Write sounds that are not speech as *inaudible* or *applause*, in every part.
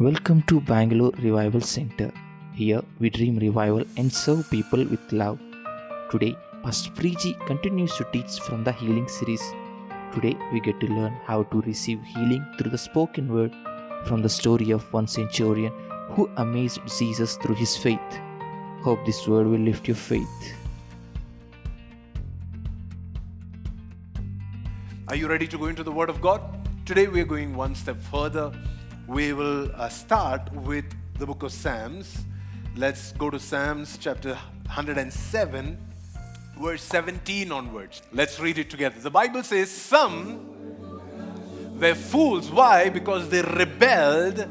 Welcome to Bangalore Revival Center. Here we dream revival and serve people with love. Today, Pastor Preji continues to teach from the healing series. Today, we get to learn how to receive healing through the spoken word from the story of one centurion who amazed Jesus through his faith. Hope this word will lift your faith. Are you ready to go into the Word of God? Today we are going one step further. We will uh, start with the book of Psalms. Let's go to Psalms chapter 107, verse 17 onwards. Let's read it together. The Bible says, Some were fools. Why? Because they rebelled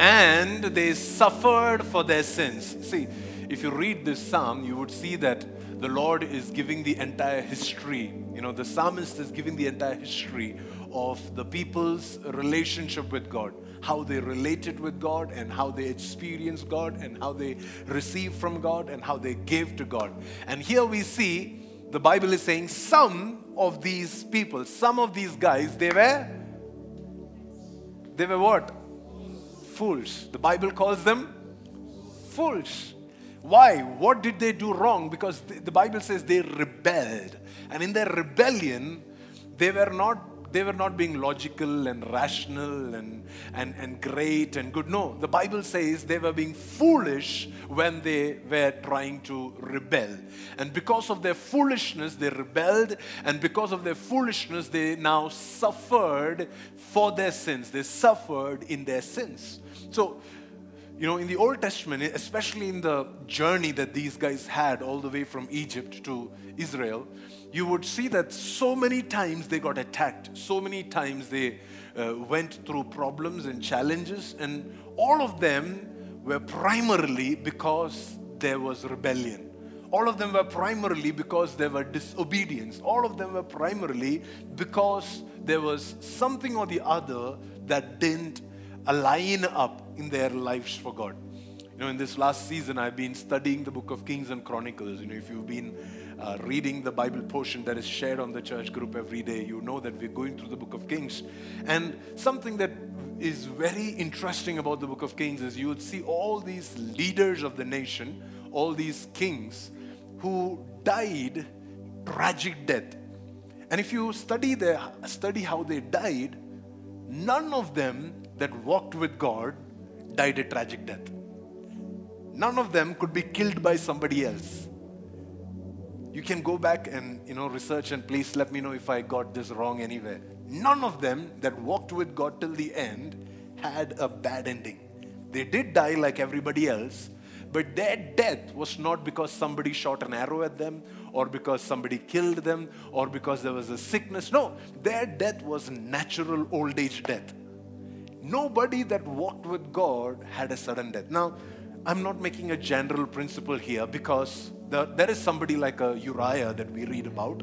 and they suffered for their sins. See, if you read this psalm, you would see that the Lord is giving the entire history. You know, the psalmist is giving the entire history of the people's relationship with God, how they related with God, and how they experienced God, and how they received from God, and how they gave to God. And here we see the Bible is saying some of these people, some of these guys, they were, they were what? Fools. The Bible calls them fools. Why? What did they do wrong? Because the Bible says they rebelled. And in their rebellion, they were not they were not being logical and rational and, and, and great and good. No, the Bible says they were being foolish when they were trying to rebel. And because of their foolishness, they rebelled. And because of their foolishness, they now suffered for their sins. They suffered in their sins. So, you know, in the Old Testament, especially in the journey that these guys had all the way from Egypt to Israel, you would see that so many times they got attacked, so many times they uh, went through problems and challenges, and all of them were primarily because there was rebellion. All of them were primarily because there were disobedience. All of them were primarily because there was something or the other that didn't align up in their lives for God. You know, in this last season, I've been studying the book of Kings and Chronicles. You know, if you've been uh, reading the Bible portion that is shared on the church group every day, you know that we're going through the book of Kings. And something that is very interesting about the book of Kings is you would see all these leaders of the nation, all these kings who died tragic death. And if you study the study how they died, none of them that walked with God died a tragic death. None of them could be killed by somebody else. You can go back and you know research and please let me know if I got this wrong anywhere. None of them that walked with God till the end had a bad ending. They did die like everybody else, but their death was not because somebody shot an arrow at them or because somebody killed them or because there was a sickness. No, their death was natural old age death. Nobody that walked with God had a sudden death. Now, I'm not making a general principle here because the, there is somebody like a Uriah that we read about,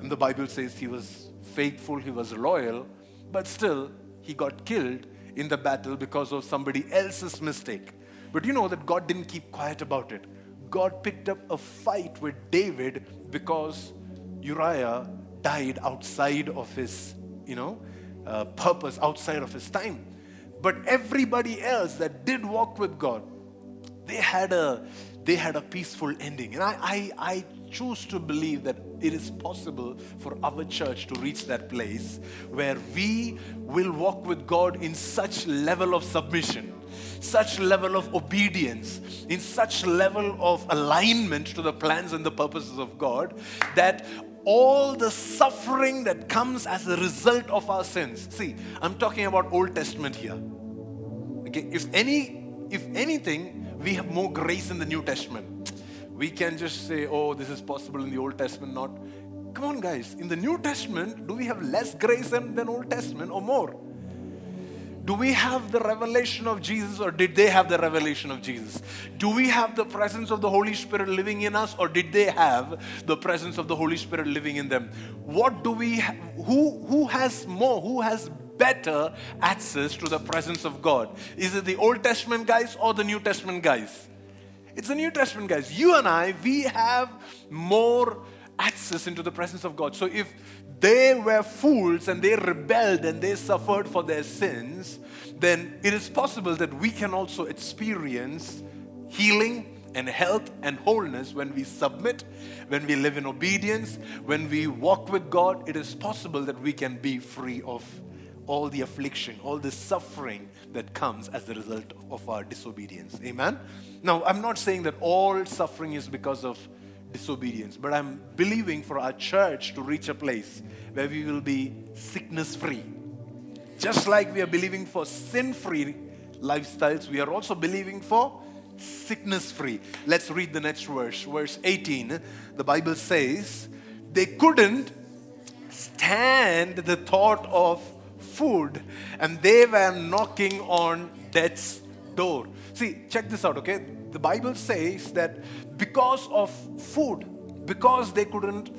and the Bible says he was faithful, he was loyal, but still he got killed in the battle because of somebody else's mistake. But you know that God didn't keep quiet about it. God picked up a fight with David because Uriah died outside of his, you know, uh, purpose, outside of his time. But everybody else that did walk with God, they had a they had a peaceful ending. And I, I, I choose to believe that it is possible for our church to reach that place where we will walk with God in such level of submission such level of obedience, in such level of alignment to the plans and the purposes of God, that all the suffering that comes as a result of our sins. See, I'm talking about Old Testament here. If any, if anything, we have more grace in the New Testament. We can just say, oh, this is possible in the Old Testament, not. Come on, guys. In the New Testament, do we have less grace than, than Old Testament or more? Do we have the revelation of Jesus or did they have the revelation of Jesus? Do we have the presence of the Holy Spirit living in us or did they have the presence of the Holy Spirit living in them? What do we ha- who who has more? Who has better access to the presence of God? Is it the Old Testament guys or the New Testament guys? It's the New Testament guys. You and I, we have more access into the presence of God. So if they were fools and they rebelled and they suffered for their sins, then it is possible that we can also experience healing and health and wholeness when we submit, when we live in obedience, when we walk with God. It is possible that we can be free of all the affliction, all the suffering that comes as the result of our disobedience. Amen? Now, I'm not saying that all suffering is because of disobedience, but I'm believing for our church to reach a place where we will be sickness free. Just like we are believing for sin free lifestyles, we are also believing for sickness free. Let's read the next verse. Verse 18, the Bible says, They couldn't stand the thought of food and they were knocking on death's door. See, check this out, okay? The Bible says that because of food, because they couldn't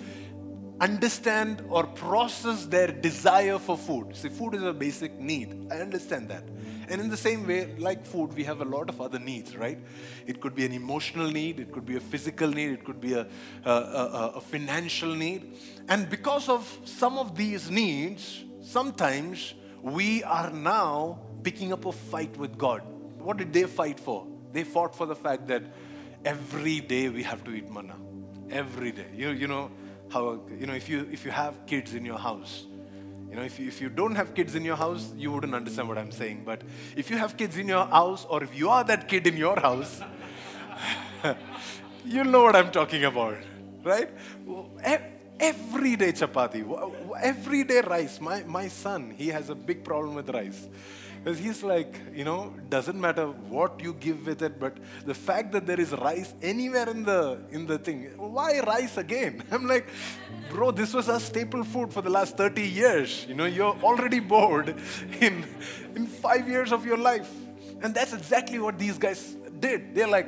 understand or process their desire for food. See, food is a basic need. I understand that. And in the same way, like food, we have a lot of other needs, right? It could be an emotional need, it could be a physical need, it could be a, a, a, a financial need. And because of some of these needs, sometimes we are now picking up a fight with God. What did they fight for? They fought for the fact that every day we have to eat manna. Every day. You, you know how you know if you if you have kids in your house, you know, if you, if you don't have kids in your house, you wouldn't understand what I'm saying. But if you have kids in your house, or if you are that kid in your house, *laughs* you'll know what I'm talking about, right? Eh, Every day chapati, every day rice. My, my son, he has a big problem with rice. Because he's like, you know, doesn't matter what you give with it, but the fact that there is rice anywhere in the in the thing, why rice again? *laughs* I'm like, bro, this was a staple food for the last 30 years. You know, you're already bored *laughs* in in five years of your life. And that's exactly what these guys did. They're like,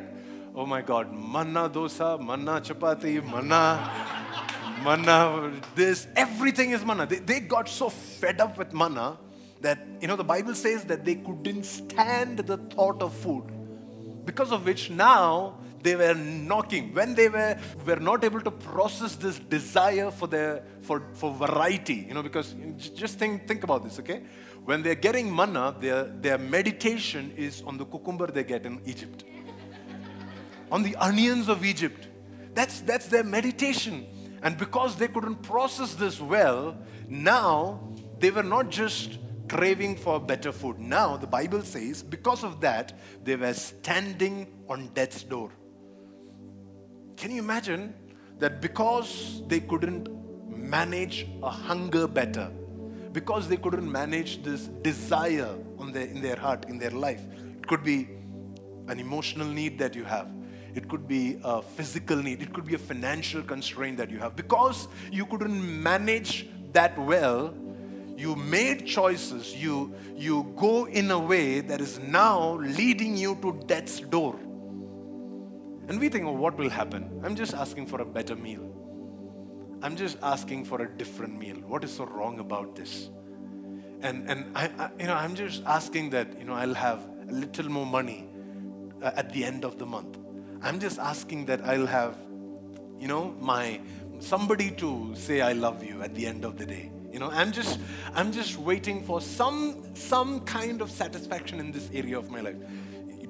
oh my god, manna dosa, manna chapati, manna, manna, this, everything is manna. They, they got so fed up with manna that, you know, the Bible says that they couldn't stand the thought of food. Because of which now they were knocking. When they were, were not able to process this desire for, their, for, for variety, you know, because just think, think about this, okay? When they're getting manna, their, their meditation is on the cucumber they get in Egypt, *laughs* on the onions of Egypt. That's, that's their meditation. And because they couldn't process this well, now they were not just craving for better food. Now, the Bible says, because of that, they were standing on death's door. Can you imagine that because they couldn't manage a hunger better, because they couldn't manage this desire their, in their heart, in their life, it could be an emotional need that you have. It could be a physical need. It could be a financial constraint that you have. Because you couldn't manage that well, you made choices, you, you go in a way that is now leading you to death's door. And we think, oh, what will happen? I'm just asking for a better meal. I'm just asking for a different meal. What is so wrong about this? And, and I, I you know, I'm just asking that, you know, I'll have a little more money uh, at the end of the month. I'm just asking that I'll have, you know, my somebody to say I love you at the end of the day. You know, I'm just I'm just waiting for some some kind of satisfaction in this area of my life.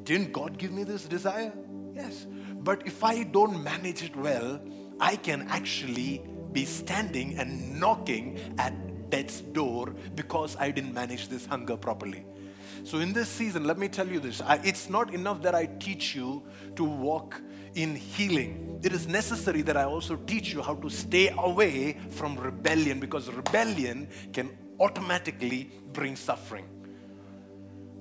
Didn't God give me this desire? Yes. But if I don't manage it well, I can actually be standing and knocking at death's door because I didn't manage this hunger properly. So, in this season, let me tell you this I, it's not enough that I teach you to walk in healing. It is necessary that I also teach you how to stay away from rebellion because rebellion can automatically bring suffering.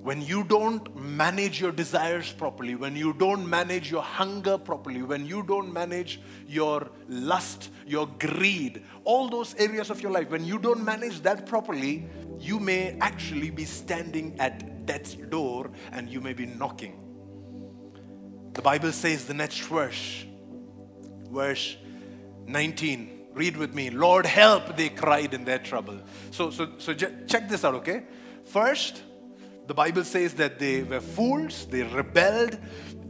When you don't manage your desires properly, when you don't manage your hunger properly, when you don't manage your lust, your greed, all those areas of your life, when you don't manage that properly, you may actually be standing at death's door and you may be knocking. The Bible says the next verse, verse 19. Read with me. Lord, help, they cried in their trouble. So, so, so check this out, okay? First, the Bible says that they were fools, they rebelled,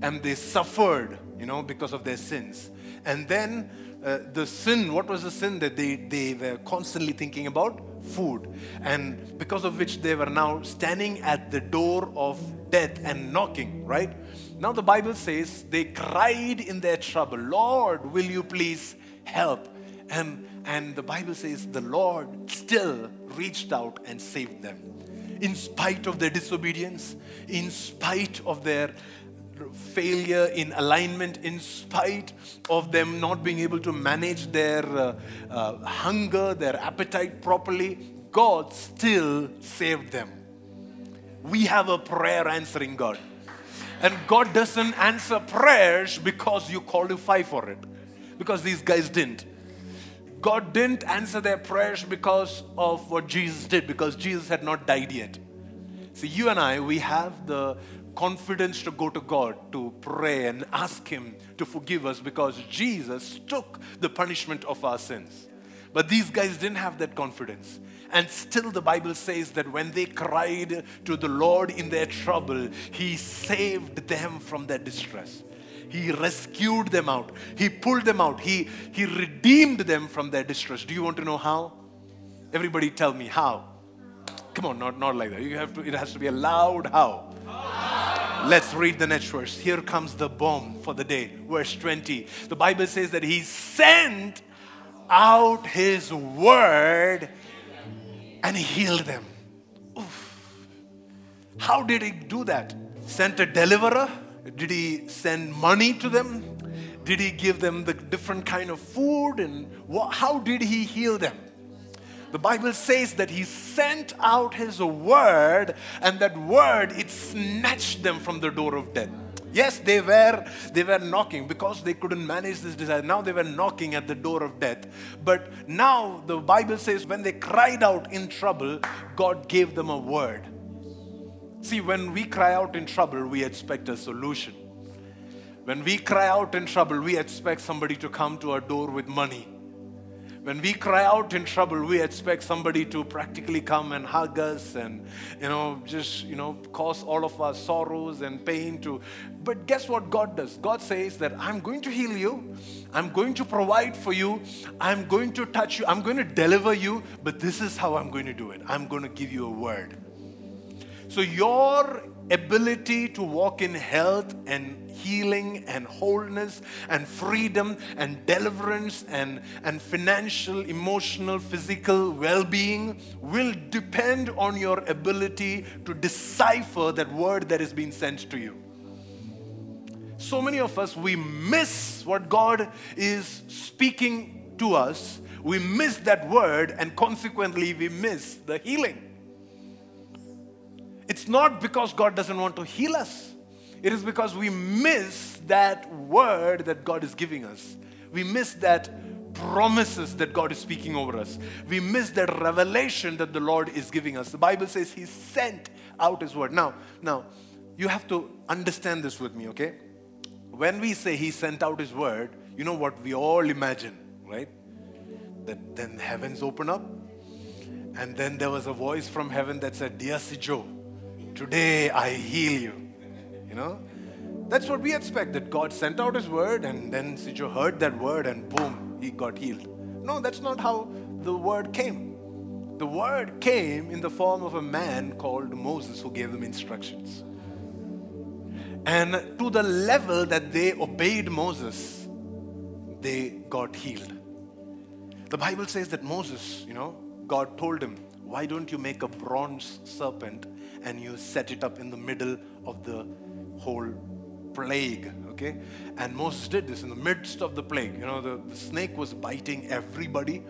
and they suffered, you know, because of their sins. And then uh, the sin, what was the sin? That they, they were constantly thinking about food. And because of which they were now standing at the door of death and knocking, right? Now the Bible says they cried in their trouble, Lord, will you please help? And, and the Bible says the Lord still reached out and saved them. In spite of their disobedience, in spite of their failure in alignment, in spite of them not being able to manage their uh, uh, hunger, their appetite properly, God still saved them. We have a prayer answering God. And God doesn't answer prayers because you qualify for it, because these guys didn't. God didn't answer their prayers because of what Jesus did, because Jesus had not died yet. See, you and I, we have the confidence to go to God to pray and ask Him to forgive us because Jesus took the punishment of our sins. But these guys didn't have that confidence. And still, the Bible says that when they cried to the Lord in their trouble, He saved them from their distress. He rescued them out. He pulled them out. He, he redeemed them from their distress. Do you want to know how? Everybody tell me how. Come on, not, not like that. You have to, it has to be a loud how. Let's read the next verse. Here comes the bomb for the day. Verse 20. The Bible says that He sent out His word and healed them. Oof. How did He do that? Sent a deliverer? Did He send money to them? Did He give them the different kind of food? And wha- how did He heal them? The Bible says that he sent out his word, and that word it snatched them from the door of death. Yes, they were they were knocking because they couldn't manage this desire. Now they were knocking at the door of death. But now the Bible says when they cried out in trouble, God gave them a word. See, when we cry out in trouble, we expect a solution. When we cry out in trouble, we expect somebody to come to our door with money. When we cry out in trouble, we expect somebody to practically come and hug us and, you know, just, you know, cause all of our sorrows and pain to. But guess what God does? God says that I'm going to heal you, I'm going to provide for you, I'm going to touch you, I'm going to deliver you, but this is how I'm going to do it. I'm going to give you a word. So, your ability to walk in health and healing and wholeness and freedom and deliverance and, and financial, emotional, physical well being will depend on your ability to decipher that word that is being sent to you. So many of us, we miss what God is speaking to us. We miss that word, and consequently, we miss the healing. It's not because God doesn't want to heal us. It is because we miss that word that God is giving us. We miss that promises that God is speaking over us. We miss that revelation that the Lord is giving us. The Bible says He sent out His word. Now, now, you have to understand this with me, okay? When we say He sent out His word, you know what we all imagine, right? That then heavens open up, and then there was a voice from heaven that said, Dear Sijo, today I heal you. You know? That's what we expect that God sent out His word and then Sijo heard that word and boom, he got healed. No, that's not how the word came. The word came in the form of a man called Moses who gave them instructions. And to the level that they obeyed Moses, they got healed. The Bible says that Moses, you know, God told him, Why don't you make a bronze serpent and you set it up in the middle of the whole plague? Okay? And Moses did this in the midst of the plague. You know, the, the snake was biting everybody,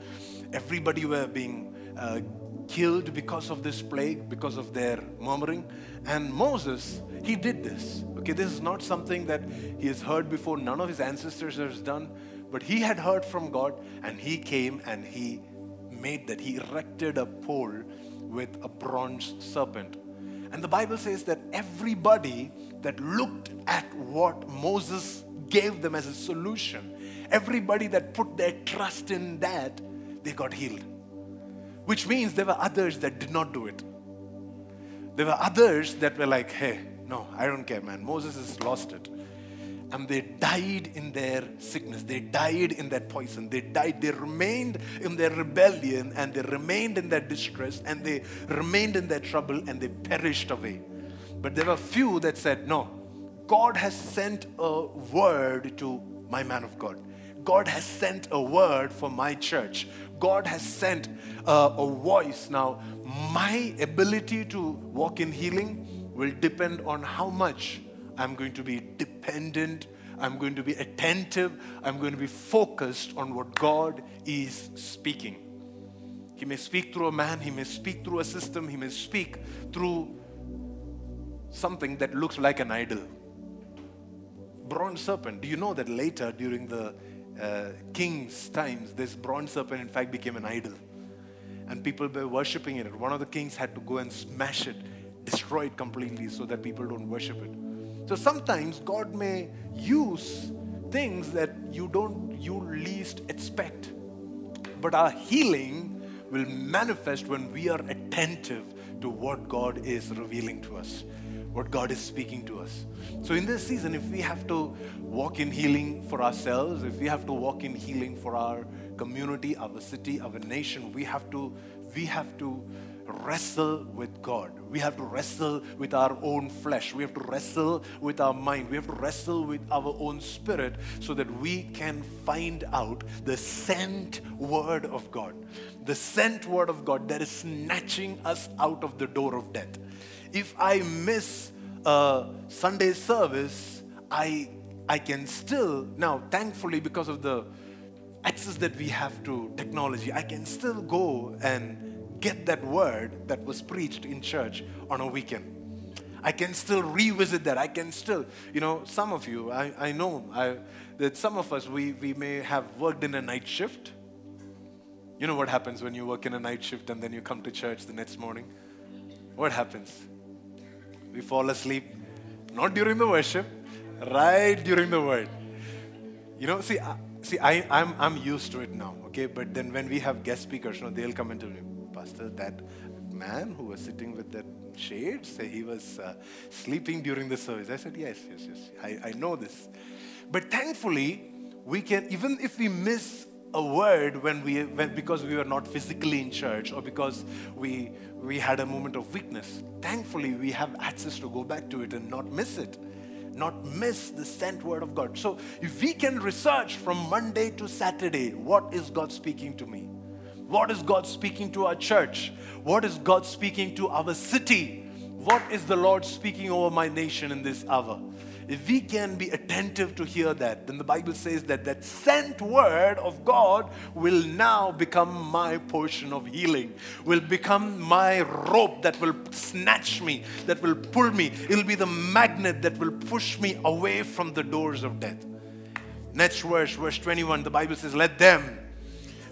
everybody were being uh, killed because of this plague, because of their murmuring. And Moses, he did this. Okay, this is not something that he has heard before, none of his ancestors has done, but he had heard from God and he came and he made that. He erected a pole with a bronze serpent. And the Bible says that everybody that looked at what Moses gave them as a solution, everybody that put their trust in that, they got healed. Which means there were others that did not do it. There were others that were like, hey, no, I don't care, man. Moses has lost it. And they died in their sickness. They died in that poison. They died. They remained in their rebellion and they remained in their distress and they remained in their trouble and they perished away. But there were few that said, No, God has sent a word to my man of God. God has sent a word for my church. God has sent a, a voice. Now, my ability to walk in healing will depend on how much I'm going to be dependent, I'm going to be attentive, I'm going to be focused on what God is speaking. He may speak through a man, he may speak through a system, he may speak through something that looks like an idol. Bronze serpent. Do you know that later during the uh, king's times, this bronze serpent in fact became an idol? And people were worshipping it. One of the kings had to go and smash it, destroy it completely so that people don't worship it. So sometimes God may use things that you don't you least expect. But our healing will manifest when we are attentive to what God is revealing to us, what God is speaking to us. So in this season, if we have to walk in healing for ourselves, if we have to walk in healing for our community, our city, our nation, we have to we have to wrestle with God. We have to wrestle with our own flesh. We have to wrestle with our mind. We have to wrestle with our own spirit so that we can find out the sent word of God. The sent word of God that is snatching us out of the door of death. If I miss a Sunday service, I I can still now thankfully because of the access that we have to technology, I can still go and get that word that was preached in church on a weekend. I can still revisit that. I can still, you know, some of you, I, I know I, that some of us, we, we may have worked in a night shift. You know what happens when you work in a night shift and then you come to church the next morning? What happens? We fall asleep, not during the worship, right during the word. You know, see, I, see, I, I'm, I'm used to it now, okay? But then when we have guest speakers, you know, they'll come into me. Pastor, that man who was sitting with that shade, say he was uh, sleeping during the service. I said, yes, yes, yes. I, I know this. But thankfully, we can, even if we miss a word when we, when, because we were not physically in church or because we, we had a moment of weakness, thankfully we have access to go back to it and not miss it not miss the sent word of God. So, if we can research from Monday to Saturday, what is God speaking to me? What is God speaking to our church? What is God speaking to our city? What is the Lord speaking over my nation in this hour? If we can be attentive to hear that, then the Bible says that that sent word of God will now become my portion of healing, will become my rope that will snatch me, that will pull me. It'll be the magnet that will push me away from the doors of death. Next verse, verse 21, the Bible says, Let them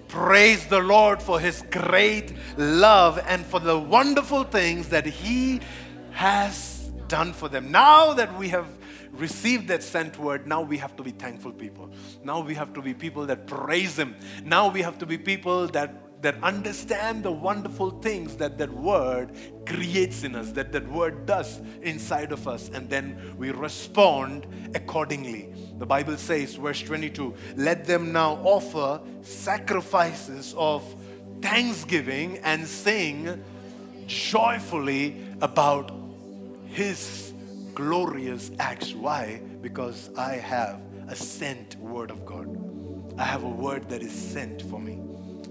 Praise the Lord for his great love and for the wonderful things that he has done for them. Now that we have received that sent word, now we have to be thankful people. Now we have to be people that praise him. Now we have to be people that that understand the wonderful things that that word creates in us, that that word does inside of us, and then we respond accordingly. The Bible says, verse 22, let them now offer sacrifices of thanksgiving and sing joyfully about his glorious acts. Why? Because I have a sent word of God. I have a word that is sent for me.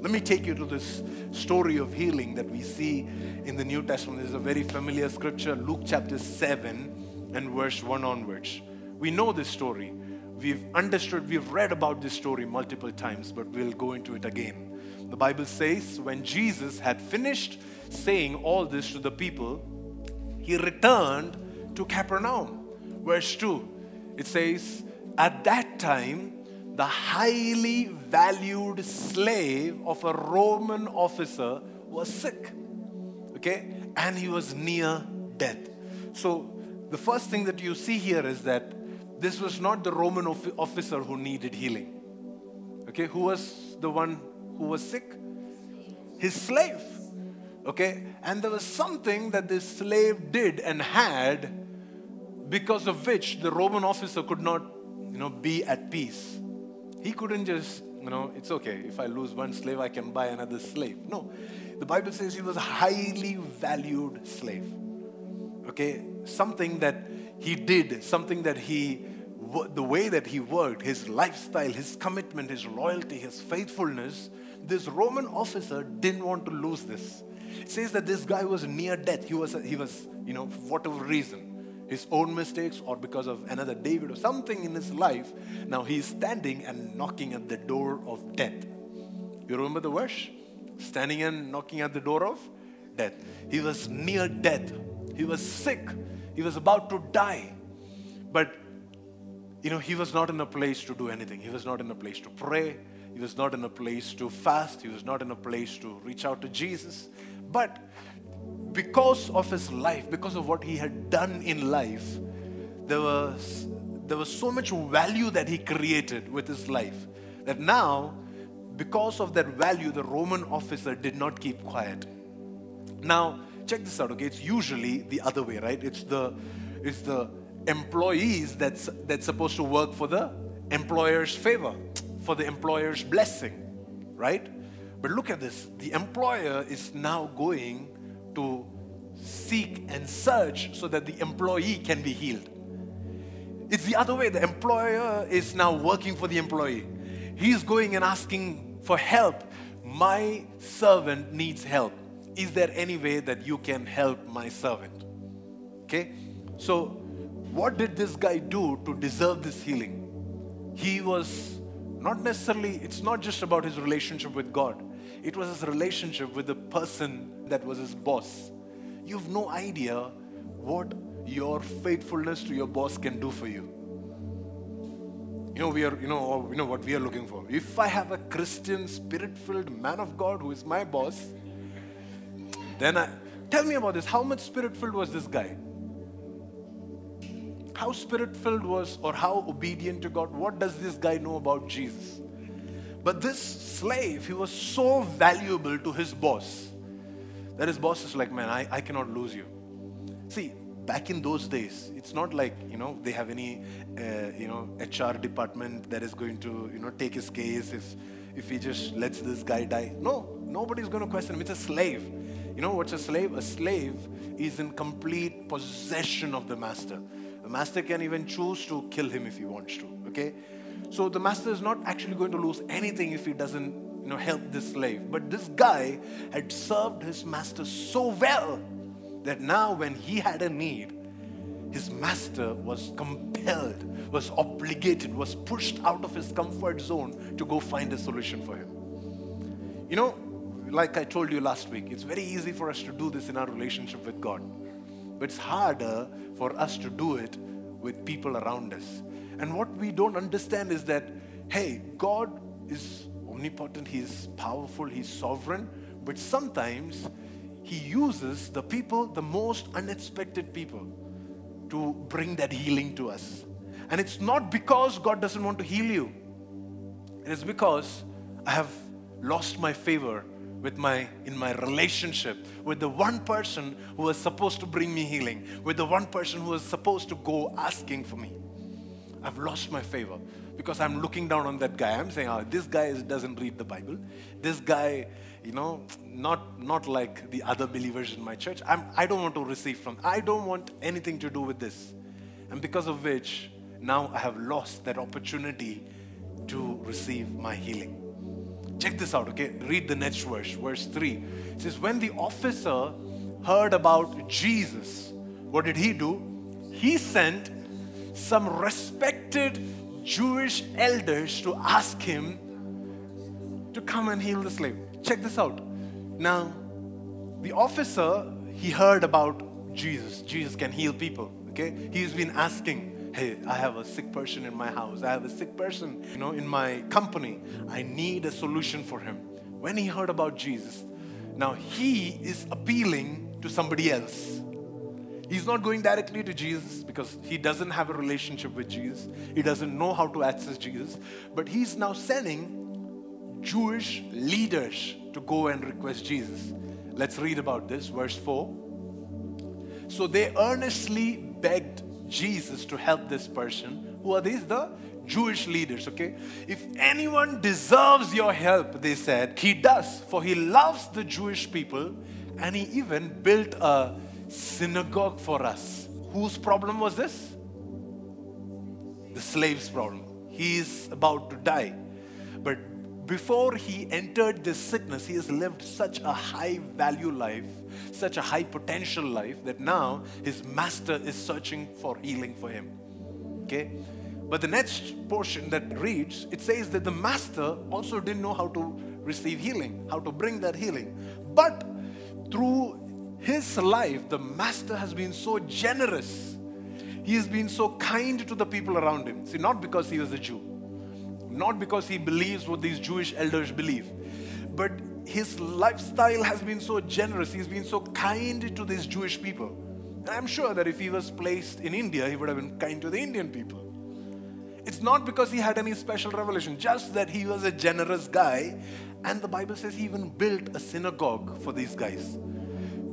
Let me take you to this story of healing that we see in the New Testament. This is a very familiar scripture, Luke chapter 7 and verse 1 onwards. We know this story. We've understood, we've read about this story multiple times, but we'll go into it again. The Bible says, when Jesus had finished saying all this to the people, he returned to Capernaum. Verse 2, it says, At that time, the highly valued slave of a Roman officer was sick. Okay? And he was near death. So, the first thing that you see here is that this was not the Roman officer who needed healing. Okay? Who was the one who was sick? His slave. Okay? And there was something that this slave did and had because of which the Roman officer could not you know, be at peace. He couldn't just, you know, it's okay. If I lose one slave, I can buy another slave. No. The Bible says he was a highly valued slave. Okay? Something that he did, something that he, the way that he worked, his lifestyle, his commitment, his loyalty, his faithfulness, this Roman officer didn't want to lose this. It says that this guy was near death. He was, he was, you know, for whatever reason his own mistakes or because of another David or something in his life, now he's standing and knocking at the door of death. You remember the verse? Standing and knocking at the door of death. He was near death. He was sick. He was about to die. But, you know, he was not in a place to do anything. He was not in a place to pray. He was not in a place to fast. He was not in a place to reach out to Jesus. But because of his life, because of what he had done in life, there was, there was so much value that he created with his life that now, because of that value, the Roman officer did not keep quiet. Now, check this out, okay? It's usually the other way, right? It's the, it's the employees that's, that's supposed to work for the employer's favor, for the employer's blessing, right? But look at this the employer is now going to seek and search so that the employee can be healed. It's the other way. The employer is now working for the employee. He's going and asking for help. My servant needs help. Is there any way that you can help my servant? Okay? So, what did this guy do to deserve this healing? He was not necessarily, it's not just about his relationship with God, it was his relationship with the person that was his boss. You have no idea what your faithfulness to your boss can do for you. You know, we are, you know, you know what we are looking for. If I have a Christian, spirit-filled man of God who is my boss, then I tell me about this. How much spirit-filled was this guy? How spirit-filled was or how obedient to God? What does this guy know about Jesus? But this slave, he was so valuable to his boss that his boss is like, man, I, I cannot lose you. See, back in those days, it's not like, you know, they have any, uh, you know, HR department that is going to, you know, take his case if, if he just lets this guy die. No, nobody's going to question him. It's a slave. You know what's a slave? A slave is in complete possession of the master. The master can even choose to kill him if he wants to, okay? So the master is not actually going to lose anything if he doesn't you know, help this slave. But this guy had served his master so well that now when he had a need, his master was compelled, was obligated, was pushed out of his comfort zone to go find a solution for him. You know, like I told you last week, it's very easy for us to do this in our relationship with God. But it's harder for us to do it with people around us. And what we don't understand is that, hey, God is omnipotent, He's powerful, He's sovereign, but sometimes He uses the people, the most unexpected people, to bring that healing to us. And it's not because God doesn't want to heal you, it is because I have lost my favor with my in my relationship with the one person who was supposed to bring me healing with the one person who was supposed to go asking for me i've lost my favor because I'm looking down on that guy. I'm saying, oh, this guy doesn't read the Bible. This guy, you know, not, not like the other believers in my church. I'm, I don't want to receive from, I don't want anything to do with this. And because of which, now I have lost that opportunity to receive my healing. Check this out, okay? Read the next verse, verse 3. It says, When the officer heard about Jesus, what did he do? He sent some respected Jewish elders to ask him to come and heal the slave. Check this out. Now, the officer, he heard about Jesus. Jesus can heal people, okay? He's been asking, hey, I have a sick person in my house. I have a sick person, you know, in my company. I need a solution for him. When he heard about Jesus, now he is appealing to somebody else. He's not going directly to Jesus because he doesn't have a relationship with Jesus. He doesn't know how to access Jesus. But he's now sending Jewish leaders to go and request Jesus. Let's read about this, verse 4. So they earnestly begged Jesus to help this person. Who are these? The Jewish leaders, okay? If anyone deserves your help, they said, he does, for he loves the Jewish people and he even built a synagogue for us. Whose problem was this? The slave's problem. He is about to die. But before he entered this sickness, he has lived such a high value life, such a high potential life, that now his master is searching for healing for him. Okay? But the next portion that reads, it says that the master also didn't know how to receive healing, how to bring that healing. But through his life, the master has been so generous. He has been so kind to the people around him. See, not because he was a Jew, not because he believes what these Jewish elders believe, but his lifestyle has been so generous. He's been so kind to these Jewish people. And I'm sure that if he was placed in India, he would have been kind to the Indian people. It's not because he had any special revelation, just that he was a generous guy. And the Bible says he even built a synagogue for these guys.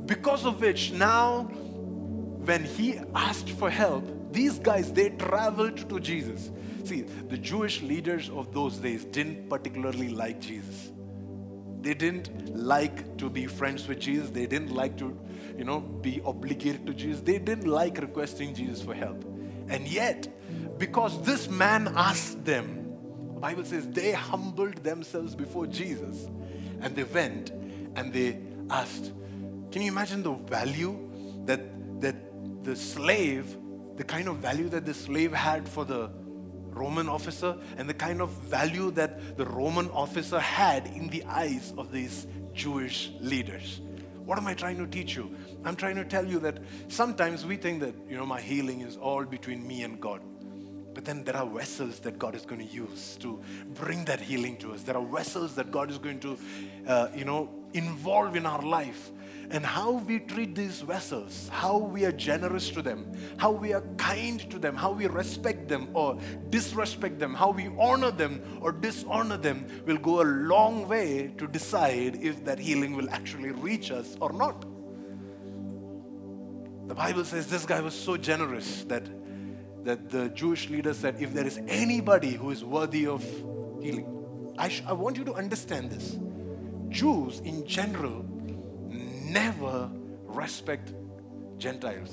Because of which, now when he asked for help, these guys they traveled to Jesus. See, the Jewish leaders of those days didn't particularly like Jesus. They didn't like to be friends with Jesus. They didn't like to, you know, be obligated to Jesus. They didn't like requesting Jesus for help. And yet, because this man asked them, the Bible says they humbled themselves before Jesus and they went and they asked. Can you imagine the value that that the slave, the kind of value that the slave had for the Roman officer and the kind of value that the Roman officer had in the eyes of these Jewish leaders. What am I trying to teach you? I'm trying to tell you that sometimes we think that, you know, my healing is all between me and God. But then there are vessels that God is going to use to bring that healing to us. There are vessels that God is going to, uh, you know, involve in our life and how we treat these vessels, how we are generous to them, how we are kind to them, how we respect them or disrespect them, how we honor them or dishonor them will go a long way to decide if that healing will actually reach us or not. The Bible says this guy was so generous that, that the Jewish leader said, if there is anybody who is worthy of healing, I, sh- I want you to understand this. Jews in general never respect Gentiles.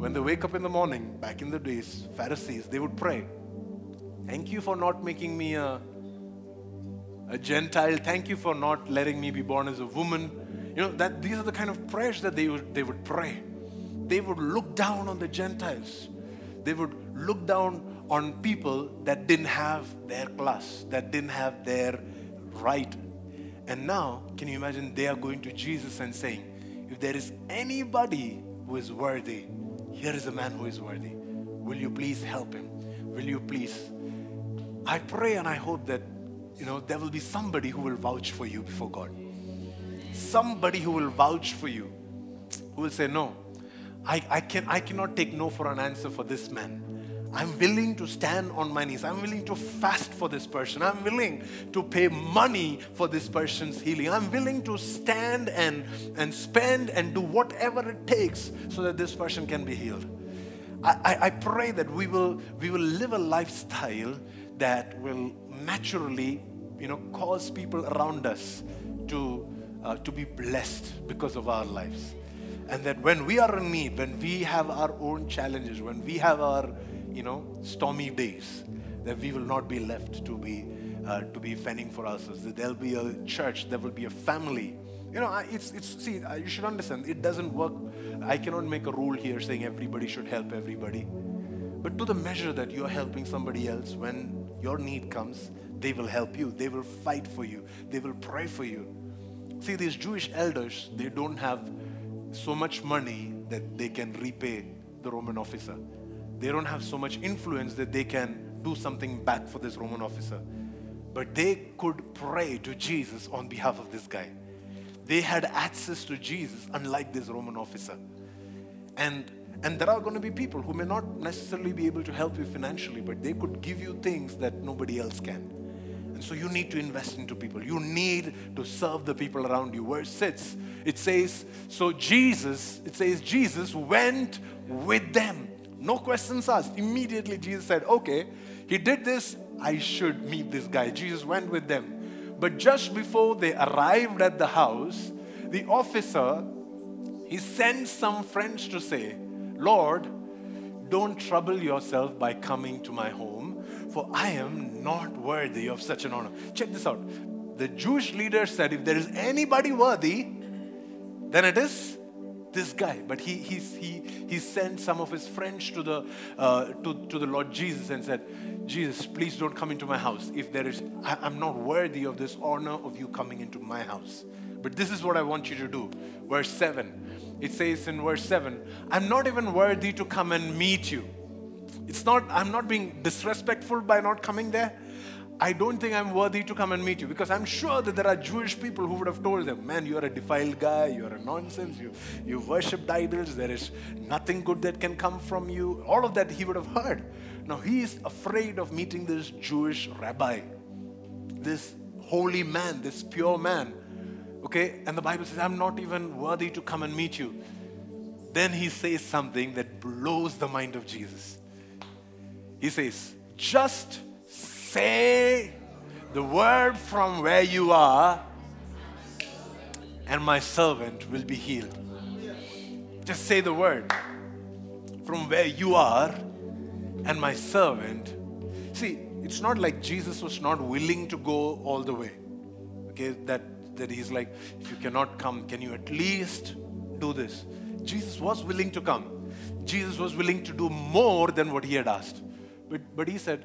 When they wake up in the morning, back in the days, Pharisees, they would pray, Thank you for not making me a, a Gentile. Thank you for not letting me be born as a woman. You know, that these are the kind of prayers that they would, they would pray. They would look down on the Gentiles. They would look down on people that didn't have their class, that didn't have their right and now, can you imagine they are going to Jesus and saying, If there is anybody who is worthy, here is a man who is worthy. Will you please help him? Will you please? I pray and I hope that, you know, there will be somebody who will vouch for you before God. Somebody who will vouch for you, who will say, No, I, I, can, I cannot take no for an answer for this man. I'm willing to stand on my knees. I'm willing to fast for this person. I'm willing to pay money for this person's healing. I'm willing to stand and, and spend and do whatever it takes so that this person can be healed. I, I, I pray that we will, we will live a lifestyle that will naturally you know, cause people around us to, uh, to be blessed because of our lives. And that when we are in need, when we have our own challenges, when we have our you know, stormy days, that we will not be left to be, uh, to be fending for ourselves. That there'll be a church, there will be a family. You know, it's, it's, see, you should understand, it doesn't work. I cannot make a rule here saying everybody should help everybody. But to the measure that you're helping somebody else, when your need comes, they will help you. They will fight for you. They will pray for you. See, these Jewish elders, they don't have so much money that they can repay the Roman officer they don't have so much influence that they can do something back for this Roman officer. But they could pray to Jesus on behalf of this guy. They had access to Jesus, unlike this Roman officer. And and there are going to be people who may not necessarily be able to help you financially, but they could give you things that nobody else can. So you need to invest into people. You need to serve the people around you. Where it sits, it says, so Jesus, it says, Jesus went with them No questions asked. Immediately, Jesus said, Okay, he did this. I should meet this guy. Jesus went with them. But just before they arrived at the house, the officer he sent some friends to say, Lord, don't trouble yourself by coming to my home, for I am not worthy of such an honor. Check this out. The Jewish leader said, If there is anybody worthy, then it is this guy. But he, he, he, he sent some of his friends to the, uh, to, to the Lord Jesus and said, Jesus, please don't come into my house. If there is, I, I'm not worthy of this honor of you coming into my house. But this is what I want you to do. Verse 7. It says in verse 7, I'm not even worthy to come and meet you. It's not, I'm not being disrespectful by not coming there. I don't think I'm worthy to come and meet you because I'm sure that there are Jewish people who would have told them, Man, you're a defiled guy, you're a nonsense, you, you worship idols, there is nothing good that can come from you. All of that he would have heard. Now he is afraid of meeting this Jewish rabbi, this holy man, this pure man. Okay, and the Bible says, I'm not even worthy to come and meet you. Then he says something that blows the mind of Jesus. He says, Just say the word from where you are, and my servant will be healed. Just say the word from where you are, and my servant. See, it's not like Jesus was not willing to go all the way. Okay, that, that he's like, if you cannot come, can you at least do this? Jesus was willing to come. Jesus was willing to do more than what he had asked. But, but he said,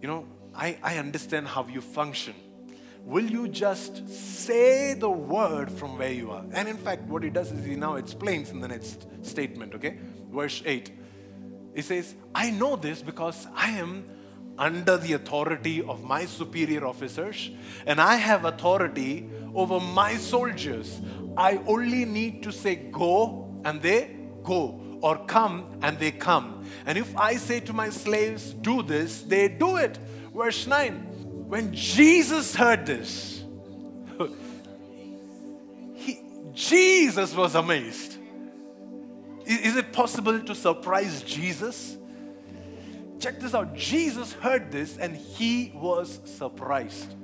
you know, I, I understand how you function. Will you just say the word from where you are? And in fact, what he does is he now explains in the next statement, okay? Verse 8. He says, I know this because I am under the authority of my superior officers, and I have authority over my soldiers. I only need to say go, and they go, or come, and they come. And if I say to my slaves, do this, they do it. Verse 9 When Jesus heard this, *laughs* he, Jesus was amazed. Is, is it possible to surprise Jesus? Check this out. Jesus heard this and he was surprised.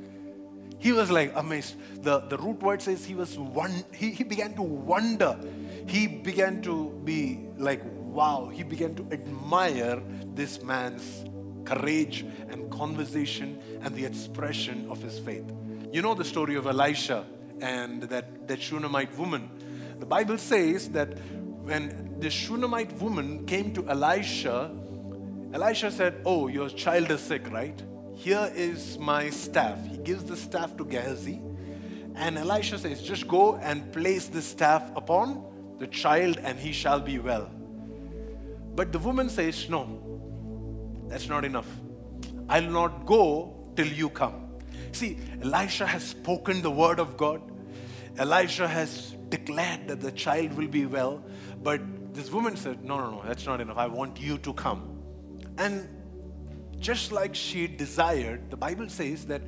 He was like amazed. The, the root word says he was one, he, he began to wonder. He began to be like, wow. He began to admire this man's courage and conversation and the expression of his faith. You know the story of Elisha and that, that Shunammite woman. The Bible says that when the Shunammite woman came to Elisha, Elisha said, Oh, your child is sick, right? Here is my staff. He gives the staff to Gehazi. And Elisha says, Just go and place the staff upon the child, and he shall be well. But the woman says, No, that's not enough. I'll not go till you come. See, Elisha has spoken the word of God. Elisha has declared that the child will be well. But this woman said, No, no, no, that's not enough. I want you to come. And just like she desired, the Bible says that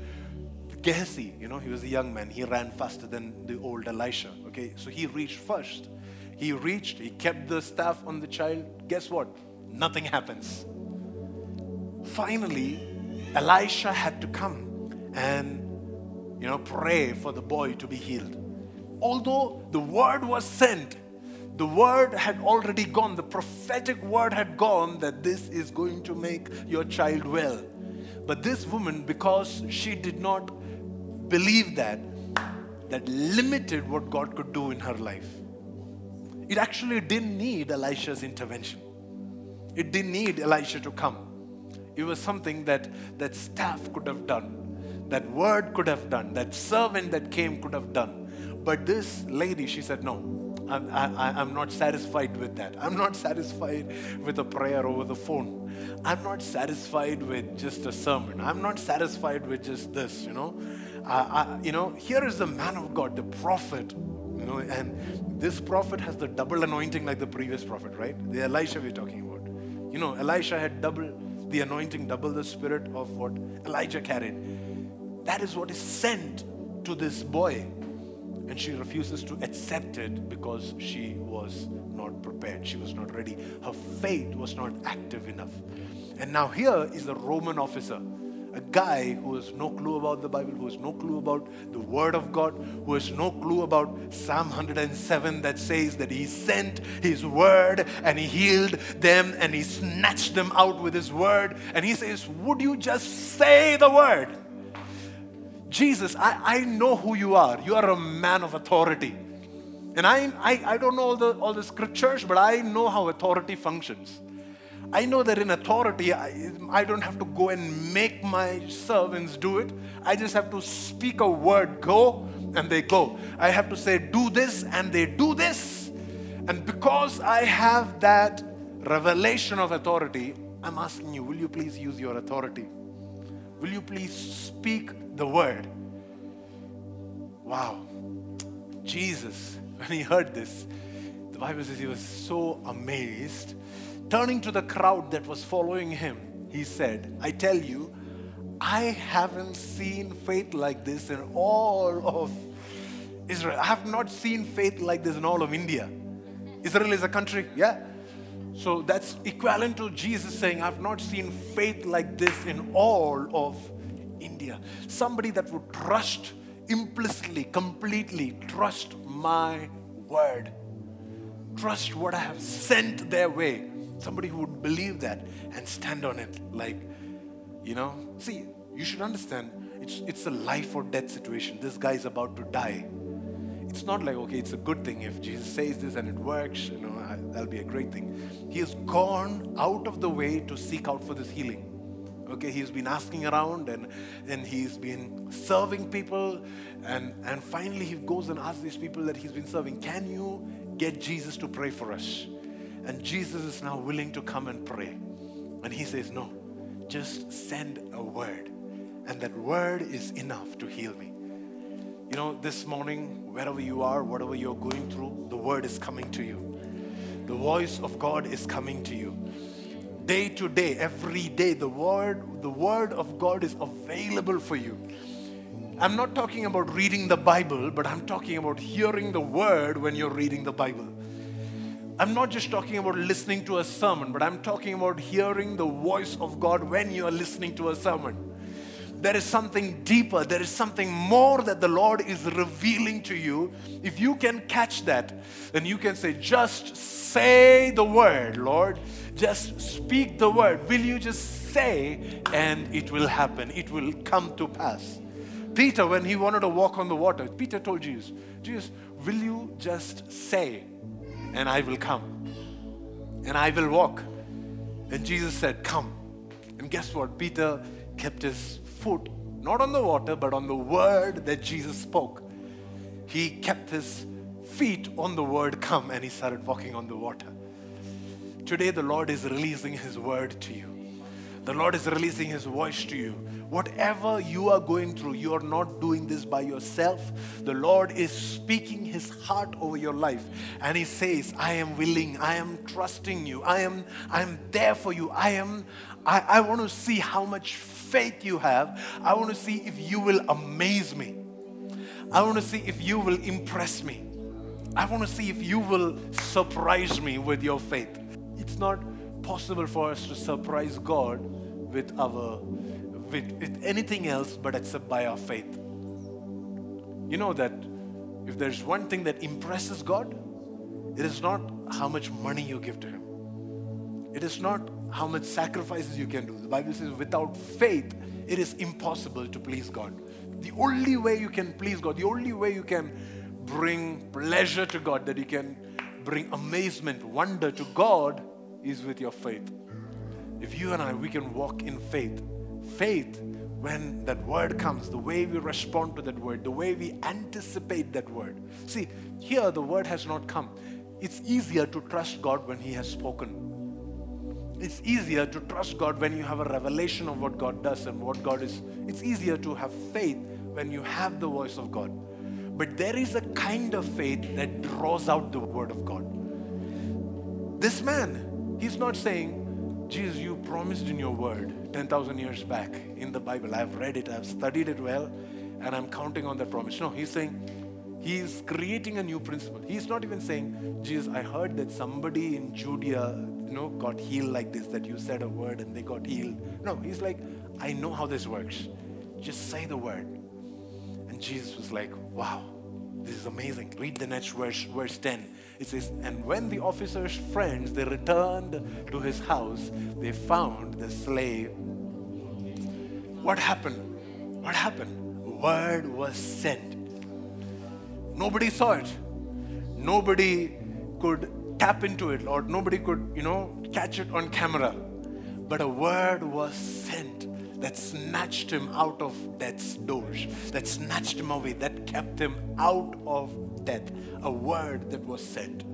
Gehazi, you know, he was a young man. He ran faster than the old Elisha. Okay, so he reached first. He reached, he kept the staff on the child. Guess what? Nothing happens. Finally, Elisha had to come and, you know, pray for the boy to be healed. Although the word was sent, the word had already gone, the prophetic word had gone that this is going to make your child well. But this woman, because she did not believe that, that limited what God could do in her life. It actually didn't need Elisha's intervention. It didn't need Elisha to come. It was something that that staff could have done, that word could have done, that servant that came could have done. But this lady, she said, No, I'm, I, I'm not satisfied with that. I'm not satisfied with a prayer over the phone. I'm not satisfied with just a sermon. I'm not satisfied with just this, you know. I, you know, here is the man of God, the prophet, you know, and this prophet has the double anointing like the previous prophet, right? The Elisha we're talking about. You know, Elisha had double the anointing, double the spirit of what Elijah carried. That is what is sent to this boy. and she refuses to accept it because she was not prepared. She was not ready. Her faith was not active enough. And now here is a Roman officer, a guy who has no clue about the Bible, who has no clue about the Word of God, who has no clue about Psalm 107 that says that he sent his Word and he healed them and he snatched them out with his Word. And he says, Would you just say the Word? Jesus, I, I know who you are. You are a man of authority. And I, I, I don't know all the, all the scriptures, but I know how authority functions. I know that in authority, I, I don't have to go and make my servants do it. I just have to speak a word, go, and they go. I have to say, do this, and they do this. And because I have that revelation of authority, I'm asking you, will you please use your authority? Will you please speak the word? Wow. Jesus, *laughs* when he heard this, the Bible says he was so amazed Turning to the crowd that was following him, he said, I tell you, I haven't seen faith like this in all of Israel. I have not seen faith like this in all of India. Israel is a country, yeah. So that's equivalent to Jesus saying, I've not seen faith like this in all of India. Somebody that would trust implicitly, completely, trust my word, trust what I have sent their way Somebody who would believe that and stand on it like, you know. See, you should understand it's, it's a life or death situation. This guy is about to die. It's not like, okay, it's a good thing if Jesus says this and it works, you know, that'll be a great thing. He has gone out of the way to seek out for this healing. Okay, he's been asking around and, and he's been serving people. And, and finally, he goes and asks these people that he's been serving, Can you get Jesus to pray for us? And Jesus is now willing to come and pray. And he says, No, just send a word. And that word is enough to heal me. You know, this morning, wherever you are, whatever you're going through, the word is coming to you. The voice of God is coming to you. Day to day, every day, the word, the word of God is available for you. I'm not talking about reading the Bible, but I'm talking about hearing the word when you're reading the Bible. I'm not just talking about listening to a sermon, but I'm talking about hearing the voice of God when you are listening to a sermon. There is something deeper, there is something more that the Lord is revealing to you. If you can catch that, then you can say, Just say the word, Lord. Just speak the word. Will you just say, and it will happen? It will come to pass. Peter, when he wanted to walk on the water, Peter told Jesus, Jesus, will you just say? And I will come and I will walk. And Jesus said, Come. And guess what? Peter kept his foot not on the water, but on the word that Jesus spoke. He kept his feet on the word come and he started walking on the water. Today, the Lord is releasing his word to you. The Lord is releasing his voice to you. Whatever you are going through, you are not doing this by yourself. The Lord is speaking His heart over your life. And He says, I am willing, I am trusting you, I am, I am there for you. I am, I, I want to see how much faith you have. I want to see if you will amaze me. I want to see if you will impress me. I want to see if you will surprise me with your faith. It's not possible for us to surprise God with our with, with anything else but except by our faith. You know that if there's one thing that impresses God, it is not how much money you give to Him. It is not how much sacrifices you can do. The Bible says, without faith, it is impossible to please God. The only way you can please God, the only way you can bring pleasure to God, that you can bring amazement, wonder to God, is with your faith. If you and I, we can walk in faith, faith, when that word comes, the way we respond to that word, the way we anticipate that word. See, here the word has not come. It's easier to trust God when He has spoken. It's easier to trust God when you have a revelation of what God does and what God is. It's easier to have faith when you have the voice of God. But there is a kind of faith that draws out the word of God. This man, he's not saying, Jesus, you promised in your word 10,000 years back in the Bible. I've read it, I've studied it well, and I'm counting on that promise. No, he's saying, He's creating a new principle. He's not even saying, Jesus, I heard that somebody in Judea, you know, got healed like this, that you said a word and they got healed. No, he's like, I know how this works. Just say the word. And Jesus was like, wow, this is amazing. Read the next verse, verse 10. It says, And when the officer's friends they returned to his house, they found the slave. What happened? What happened? Word was sent. Nobody saw it. Nobody could tap into it, or nobody could, you know, catch it on camera. But a word was sent that snatched him out of death's doors, that snatched him away, that kept him out of death. A word that was said.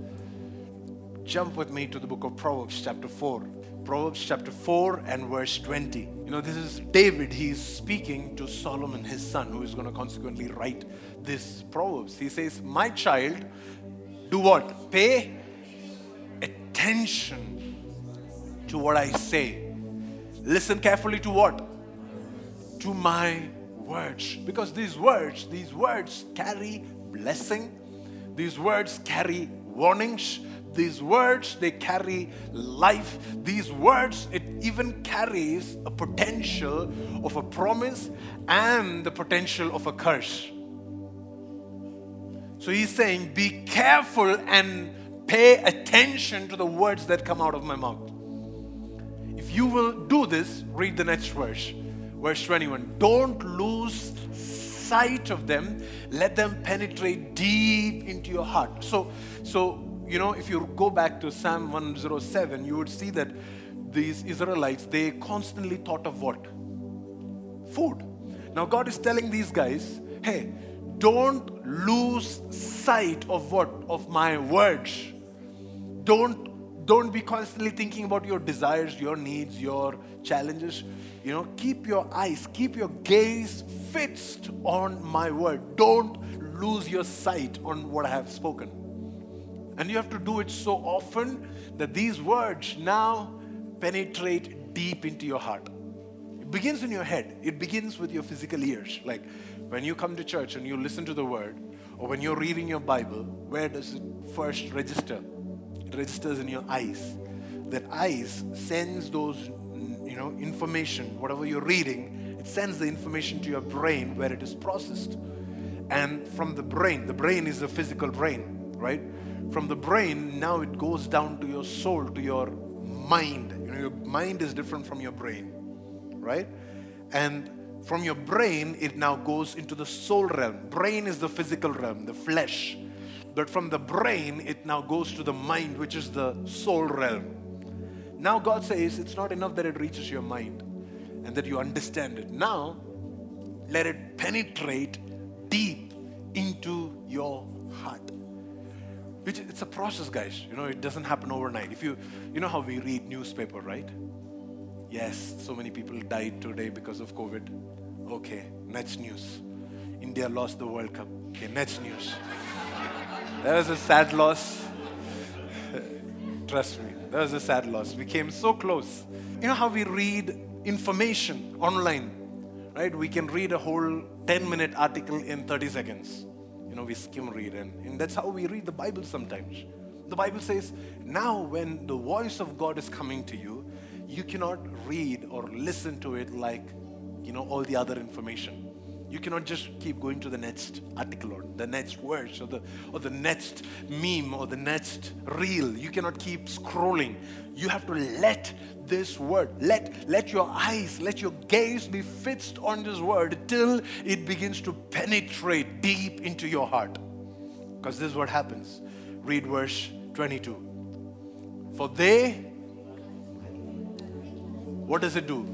Jump with me to the book of Proverbs, chapter 4. Proverbs chapter 4 and verse 20. You know, this is David. He's speaking to Solomon, his son, who is going to consequently write this Proverbs. He says, My child, do what? Pay attention to what I say. Listen carefully to what? To my words. Because these words, these words carry blessing, these words carry warnings, these words they carry life. These words it even carries a potential of a promise and the potential of a curse. So he's saying be careful and pay attention to the words that come out of my mouth. If you will do this read the next verse verse 21 don't lose sight of them let them penetrate deep into your heart so so you know, if you go back to Psalm 107, you would see that these Israelites, they constantly thought of what? Food. Now, God is telling these guys, hey, don't lose sight of what? Of my words. Don't, don't be constantly thinking about your desires, your needs, your challenges. You know, keep your eyes, keep your gaze fixed on my word. Don't lose your sight on what I have spoken. And you have to do it so often that these words now penetrate deep into your heart. It begins in your head, it begins with your physical ears. Like when you come to church and you listen to the word, or when you're reading your Bible, where does it first register? Registers in your eyes. That eyes sends those you know information, whatever you're reading, it sends the information to your brain where it is processed. And from the brain, the brain is a physical brain, right? from the brain, now it goes down to your soul, to your mind. You know, your mind is different from your brain, right? And from your brain, it now goes into the soul realm. Brain is the physical realm, the flesh. But from the brain, it now goes to the mind, which is the soul realm. Now, God says it's not enough that it reaches your mind and that you understand it. Now, let it penetrate deep into your heart. Which it's a process guys. You know it doesn't happen overnight. If you you know how we read newspaper right? Yes so many people died today because of covid. Okay next news. India lost the world cup. Okay next news that was a sad loss. Trust me that was a sad loss. We came so close. You know how we read information online right? We can read a whole 10 minute article in 30 seconds. You know, we skim read, and, and that's how we read the Bible sometimes. The Bible says, now when the voice of God is coming to you, you cannot read or listen to it like, you know, all the other information. You cannot just keep going to the next article or the next verse or the, or the next meme or the next reel. You cannot keep scrolling. You have to let this word, let, let your eyes, let your gaze be fixed on this word till it begins to penetrate deep into your heart. Because this is what happens. Read verse 22. For they, what does it do?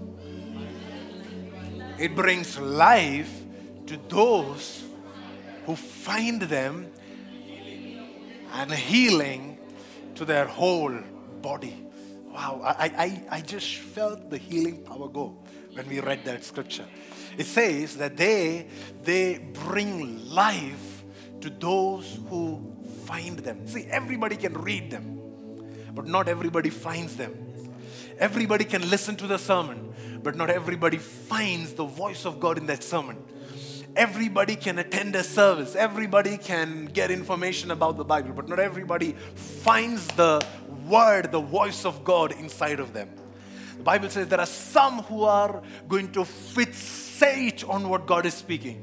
It brings life to those who find them and healing to their whole body. Wow, I, I, I just felt the healing power go when we read that scripture. It says that they, they bring life to those who find them. See, everybody can read them, but not everybody finds them. Everybody can listen to the sermon, but not everybody finds the voice of God in that sermon. Everybody can attend a service, everybody can get information about the Bible, but not everybody finds the word, the voice of God inside of them. The Bible says there are some who are going to fit fixate on what God is speaking.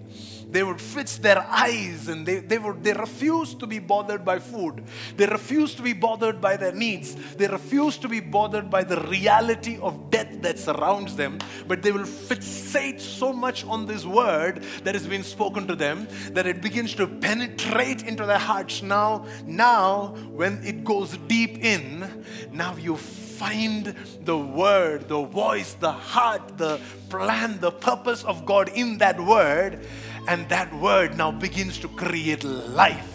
They would fix their eyes and they, they would they refuse to be bothered by food. They refuse to be bothered by their needs. They refuse to be bothered by the reality of death that surrounds them. But they will fixate so much on this word that has been spoken to them that it begins to penetrate into their hearts. Now, now when it goes deep in, now you find the word, the voice, the heart, the plan, the purpose of God in that word, and that word now begins to create life.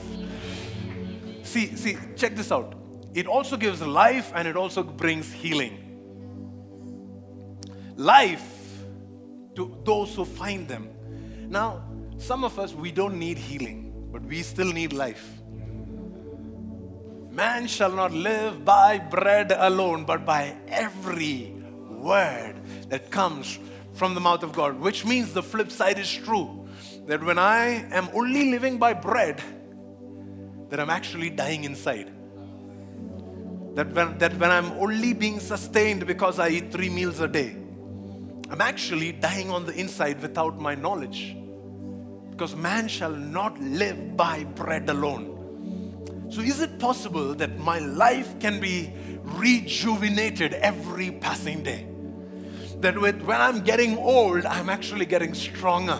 See, see, check this out. It also gives life and it also brings healing. Life to those who find them. Now, some of us, we don't need healing, but we still need life. Man shall not live by bread alone, but by every word that comes from the mouth of God, which means the flip side is true. That when I am only living by bread, that I'm actually dying inside. That when, that when I'm only being sustained because I eat three meals a day, I'm actually dying on the inside without my knowledge. Because man shall not live by bread alone so, is it possible that my life can be rejuvenated every passing day? That with, when I'm getting old, I'm actually getting stronger.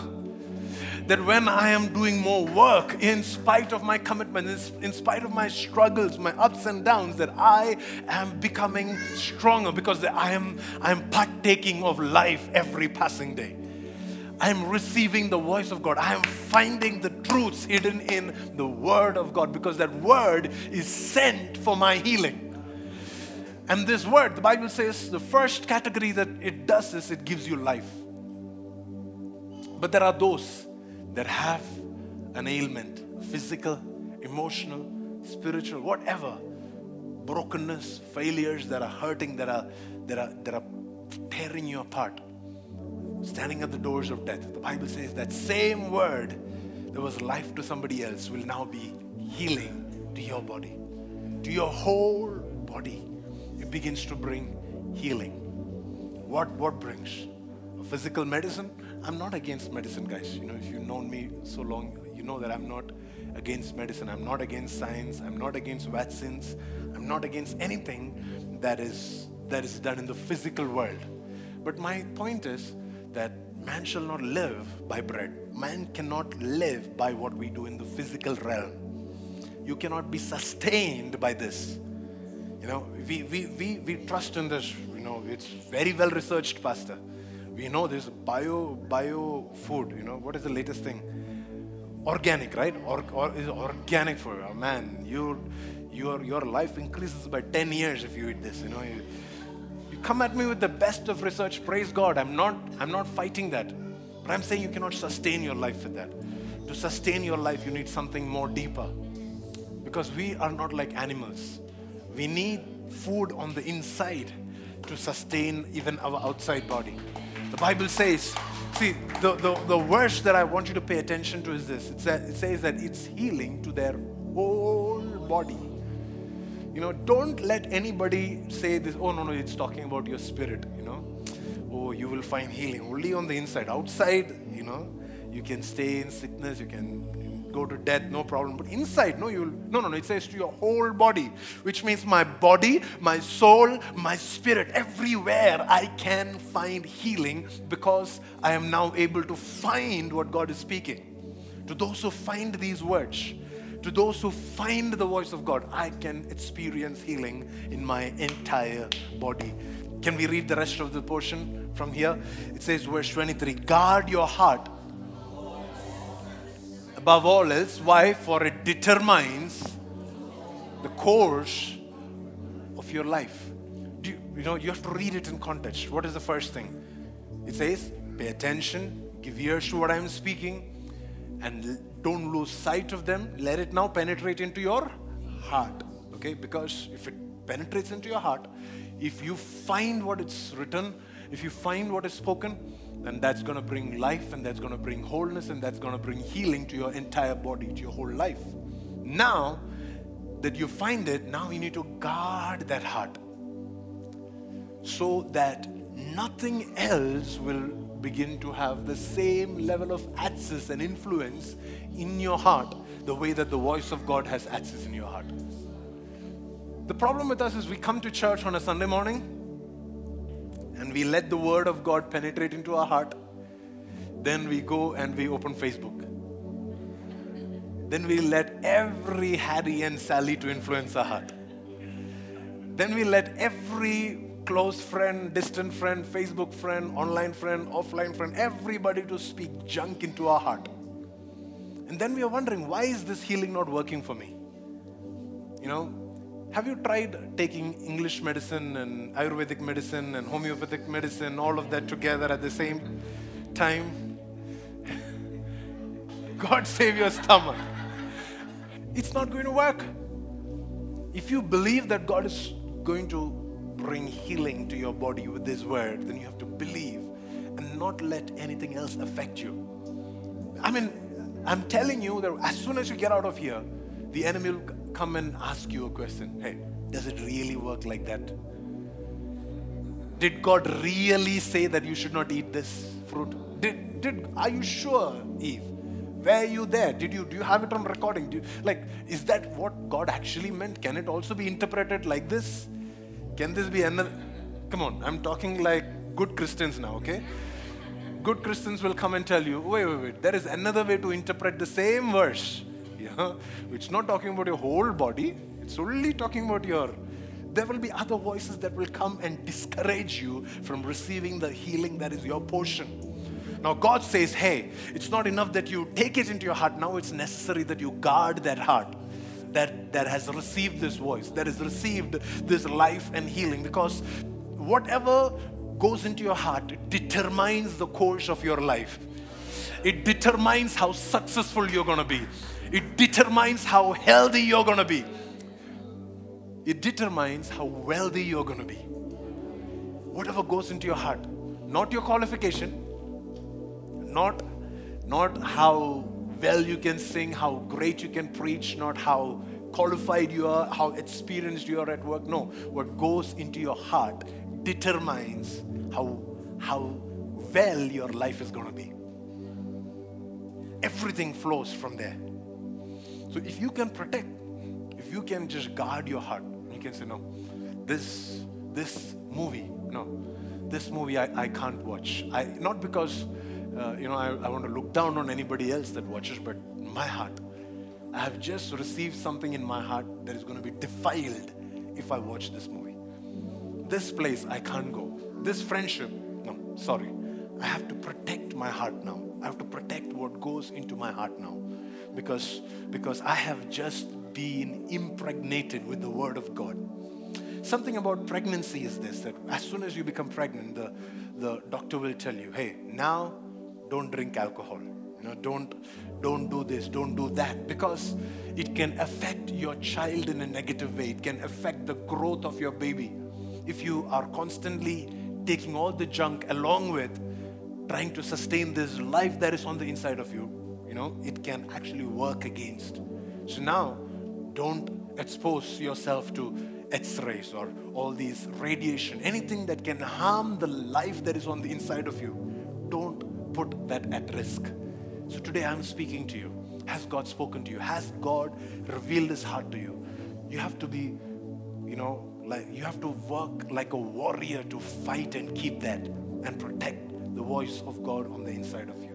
That when I am doing more work, in spite of my commitments, in spite of my struggles, my ups and downs, that I am becoming stronger because I am I am partaking of life every passing day. I'm receiving the voice of God. I am finding the truths hidden in the Word of God because that Word is sent for my healing. And this Word, the Bible says, the first category that it does is it gives you life. But there are those that have an ailment physical, emotional, spiritual, whatever brokenness, failures that are hurting, that are, that are, that are tearing you apart standing at the doors of death. The Bible says that same word that was life to somebody else will now be healing to your body, to your whole body. It begins to bring healing. What, what brings? A physical medicine? I'm not against medicine, guys. You know, if you've known me so long, you know that I'm not against medicine. I'm not against science. I'm not against vaccines. I'm not against anything that is that is done in the physical world. But my point is that man shall not live by bread. Man cannot live by what we do in the physical realm. You cannot be sustained by this. You know, we, we, we, we trust in this. You know, it's very well researched, Pastor. We know this bio bio food. You know, what is the latest thing? Organic, right? Or, or is organic for oh, man. You, your your life increases by ten years if you eat this. You know. You, You, come at me with the best of research praise god i'm not i'm not fighting that but i'm saying you cannot sustain your life with that to sustain your life you need something more deeper because we are not like animals we need food on the inside to sustain even our outside body the bible says see the, the, the verse that i want you to pay attention to is this it, it says that it's healing to their whole body you know, don't let anybody say this, oh, no, no, it's talking about your spirit, you know. Oh, you will find healing only on the inside. Outside, you know, you can stay in sickness, you can go to death, no problem. But inside, no, you'll, no, no, no, it says to your whole body, which means my body, my soul, my spirit, everywhere I can find healing because I am now able to find what God is speaking. To those who find these words, to those who find the voice of God, I can experience healing in my entire body. Can we read the rest of the portion from here? It says, verse 23 Guard your heart above all else. Why? For it determines the course of your life. Do you, you know, you have to read it in context. What is the first thing? It says, Pay attention, give ears to what I am speaking, and don't lose sight of them. Let it now penetrate into your heart. Okay? Because if it penetrates into your heart, if you find what is written, if you find what is spoken, And that's going to bring life, and that's going to bring wholeness, and that's going to bring healing to your entire body, to your whole life. Now that you find it, now you need to guard that heart so that nothing else will begin to have the same level of access and influence in your heart the way that the voice of God has access in your heart. The problem with us is we come to church on a Sunday morning and we let the word of God penetrate into our heart. Then we go and we open Facebook. Then we let every Harry and Sally to influence our heart. Then we let every close friend, distant friend, Facebook friend, online friend, offline friend, everybody to speak junk into our heart. And then we are wondering, why is this healing not working for me? You know, have you tried taking English medicine and Ayurvedic medicine and homeopathic medicine, all of that together at the same time? *laughs* God save your stomach. It's not going to work. If you believe that God is going to bring healing to your body with this word, then you have to believe and not let anything else affect you. I mean, I'm telling you that as soon as you get out of here, the enemy will come and ask you a question. Hey, does it really work like that? Did God really say that you should not eat this fruit? Did, did are you sure, Eve? Were you there? Did you do you have it on recording? You, like, is that what God actually meant? Can it also be interpreted like this? Can this be another? Come on, I'm talking like good Christians now, okay? Good Christians will come and tell you, wait, wait, wait, there is another way to interpret the same verse. Yeah? *laughs* It's not talking about your whole body, it's only talking about your. There will be other voices that will come and discourage you from receiving the healing that is your portion. Now, God says, hey, it's not enough that you take it into your heart. Now it's necessary that you guard that heart that, that has received this voice, that has received this life and healing. Because whatever goes into your heart determines the course of your life. It determines how successful you're going to be. It determines how healthy you're going to be. It determines how wealthy you're going to be. Whatever goes into your heart, not your qualification, not, not how well you can sing, how great you can preach, not how qualified you are, how experienced you are at work. No, what goes into your heart determines how, how well your life is going to be. Everything flows from there. So if you can protect, if you can just guard your heart, you can say, no, this, this movie, no, this movie I, I can't watch. I, not because uh, you know, I, I want to look down on anybody else that watches, but my heart, I have just received something in my heart that is going to be defiled if I watch this movie. This place, I can't go. This friendship, no, sorry. I have to protect my heart now. I have to protect what goes into my heart now. Because, because I have just been impregnated with the Word of God. Something about pregnancy is this that as soon as you become pregnant, the, the doctor will tell you, hey, now don't drink alcohol. You know don't don't do this don't do that because it can affect your child in a negative way. It can affect the growth of your baby. If you are constantly taking all the junk along with trying to sustain this life that is on the inside of you you know it can actually work against so now don't expose yourself to x-rays or all these radiation anything that can harm the life that is on the inside of you don't put that at risk. So today I'm speaking to you. Has God spoken to you? Has God revealed his heart to you? You have to be, you know, like you have to work like a warrior to fight and keep that and protect the voice of God on the inside of you.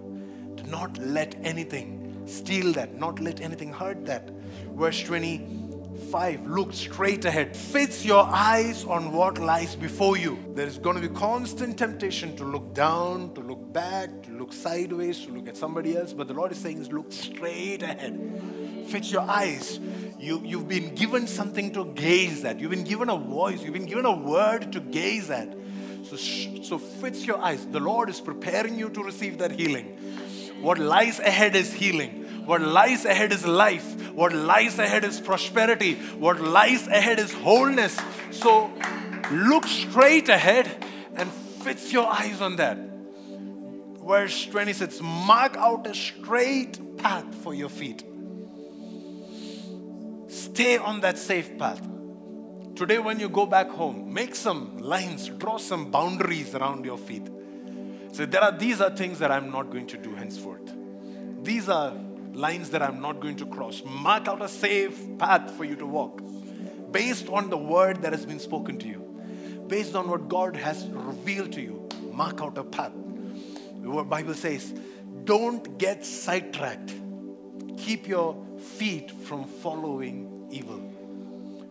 Not let anything steal that, not let anything hurt that. Verse 25 look straight ahead. Fix your eyes on what lies before you. There's going to be constant temptation to look down to look back to look sideways to look at somebody else but the lord is saying is look straight ahead. Fix your eyes. You, you've been given something to gaze at. You've been given a voice. You've been given a word to gaze at. So, so fix your eyes. The lord is preparing you to receive that healing what lies ahead is healing what lies ahead is life. What lies ahead is prosperity. What lies ahead is wholeness. So look straight ahead and fix your eyes on that. Verse 26 Mark out a straight path for your feet. Stay on that safe path. Today, when you go back home, make some lines, draw some boundaries around your feet. So there are these are things that I'm not going to do henceforth. These are lines that I'm not going to cross. Mark out a safe path for you to walk based on the word that has been spoken to you, based on what God has revealed to you. Mark out a path. The Bible says, don't get sidetracked. Keep your feet from following evil.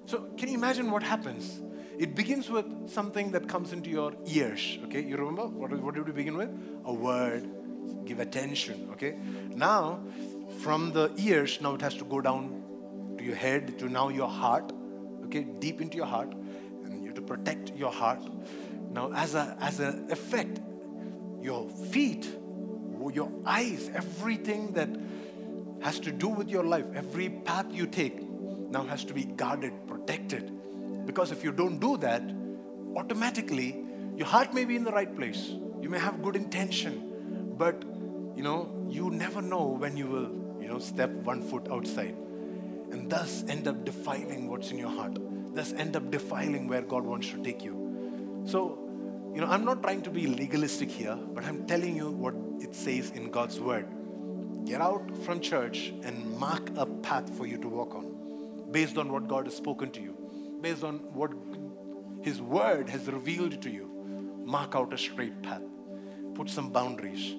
So, can you imagine what happens? It begins with something that comes into your ears. Okay, you remember what, what did we begin with? A word. Give attention. Okay, now from the ears, now it has to go down to your head, to now your heart. Okay, deep into your heart, and you have to protect your heart. Now, as a as an effect, your feet, your eyes, everything that has to do with your life, every path you take now has to be guarded, protected. Because if you don't do that, automatically your heart may be in the right place. You may have good intention, but you know, you never know when you will, you know, step one foot outside and thus end up defiling what's in your heart. Thus end up defiling where God wants to take you. So, you know, I'm not trying to be legalistic here, but I'm telling you what it says in God's word. Get out from church and mark a path for you to walk on based on what God has spoken to you, based on what His word has revealed to you. Mark out a straight path, put some boundaries,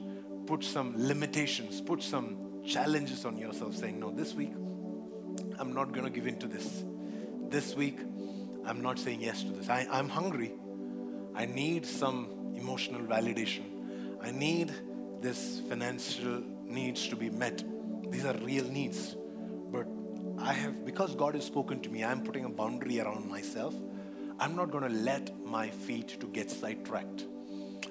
put some limitations, put some challenges on yourself, saying, No, this week I'm not going to give in to this. This week I'm not saying yes to this. I, I'm hungry. I need some emotional validation. I need this financial needs to be met. These are real needs. I have, because God has spoken to me, I'm putting a boundary around myself. I'm not going to let my feet to get sidetracked.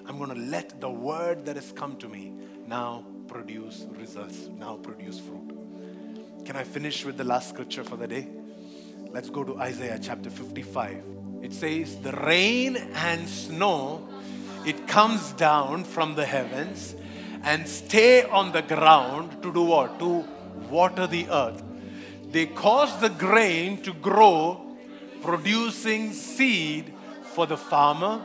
I'm going to let the word that has come to me now produce results, now produce fruit. Can I finish with the last scripture for the day? Let's go to Isaiah chapter 55. It says, The rain and snow, it comes down from the heavens and stay on the ground to do what? To water the earth. They cause the grain to grow, producing seed for the farmer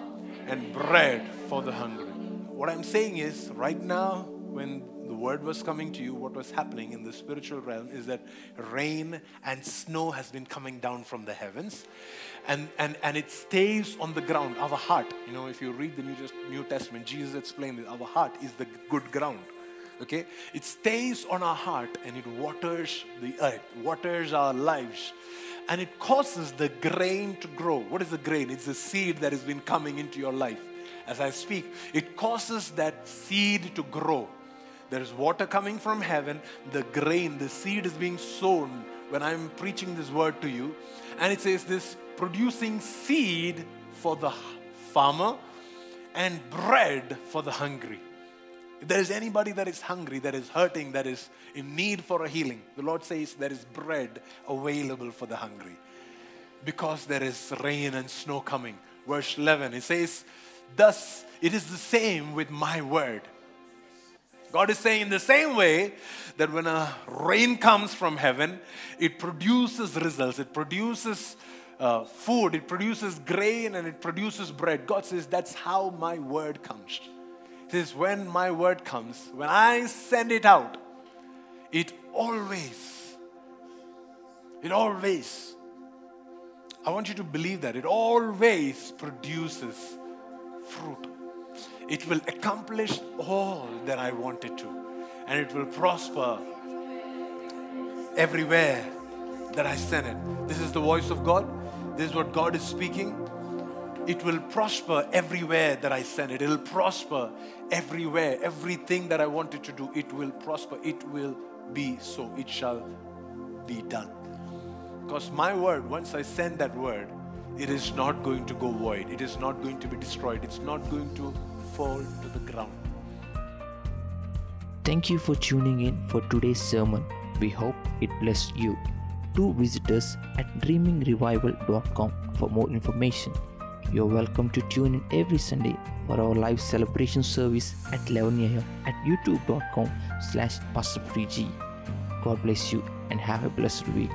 and bread for the hungry. What I'm saying is, right now, when the word was coming to you, what was happening in the spiritual realm is that rain and snow has been coming down from the heavens and, and, and it stays on the ground. Our heart, you know, if you read the New, Testament, Jesus explained that our heart is the good ground. Okay? It stays on our heart and it waters the earth, waters our lives, and it causes the grain to grow. What is the grain? It's the seed that has been coming into your life. As I speak, it causes that seed to grow there's water coming from heaven. The grain, the seed is being sown when I'm preaching this word to you. And it says this producing seed for the farmer and bread for the hungry. If there is anybody that is hungry, that is hurting, that is in need for a healing, the Lord says there is bread available for the hungry because there is rain and snow coming. Verse 11, it says, Thus it is the same with my word. God is saying, in the same way that when a rain comes from heaven, it produces results, it produces uh, food, it produces grain, and it produces bread. God says, That's how my word comes. He is When my word comes, when I send it out, it always, it always, I want you to believe that it always produces fruit it will accomplish all that I want it to. And it will prosper everywhere that I send it. This is the voice of God. This is what God is speaking. It will prosper everywhere that I send it. It will prosper everywhere. Everything that I want it to do, it will prosper. It will be so. It shall be done. Because my word, once I send that word, it is not going to go void. It is not going to be destroyed. It's not going to fall to the ground. Thank you for tuning in for today's sermon. We hope it blessed you. Do visit us at dreamingrevival.com for more information. You're welcome to tune in every Sunday for our live celebration service at 11 a.m. at youtube.com slash pastor God bless you and have a blessed week.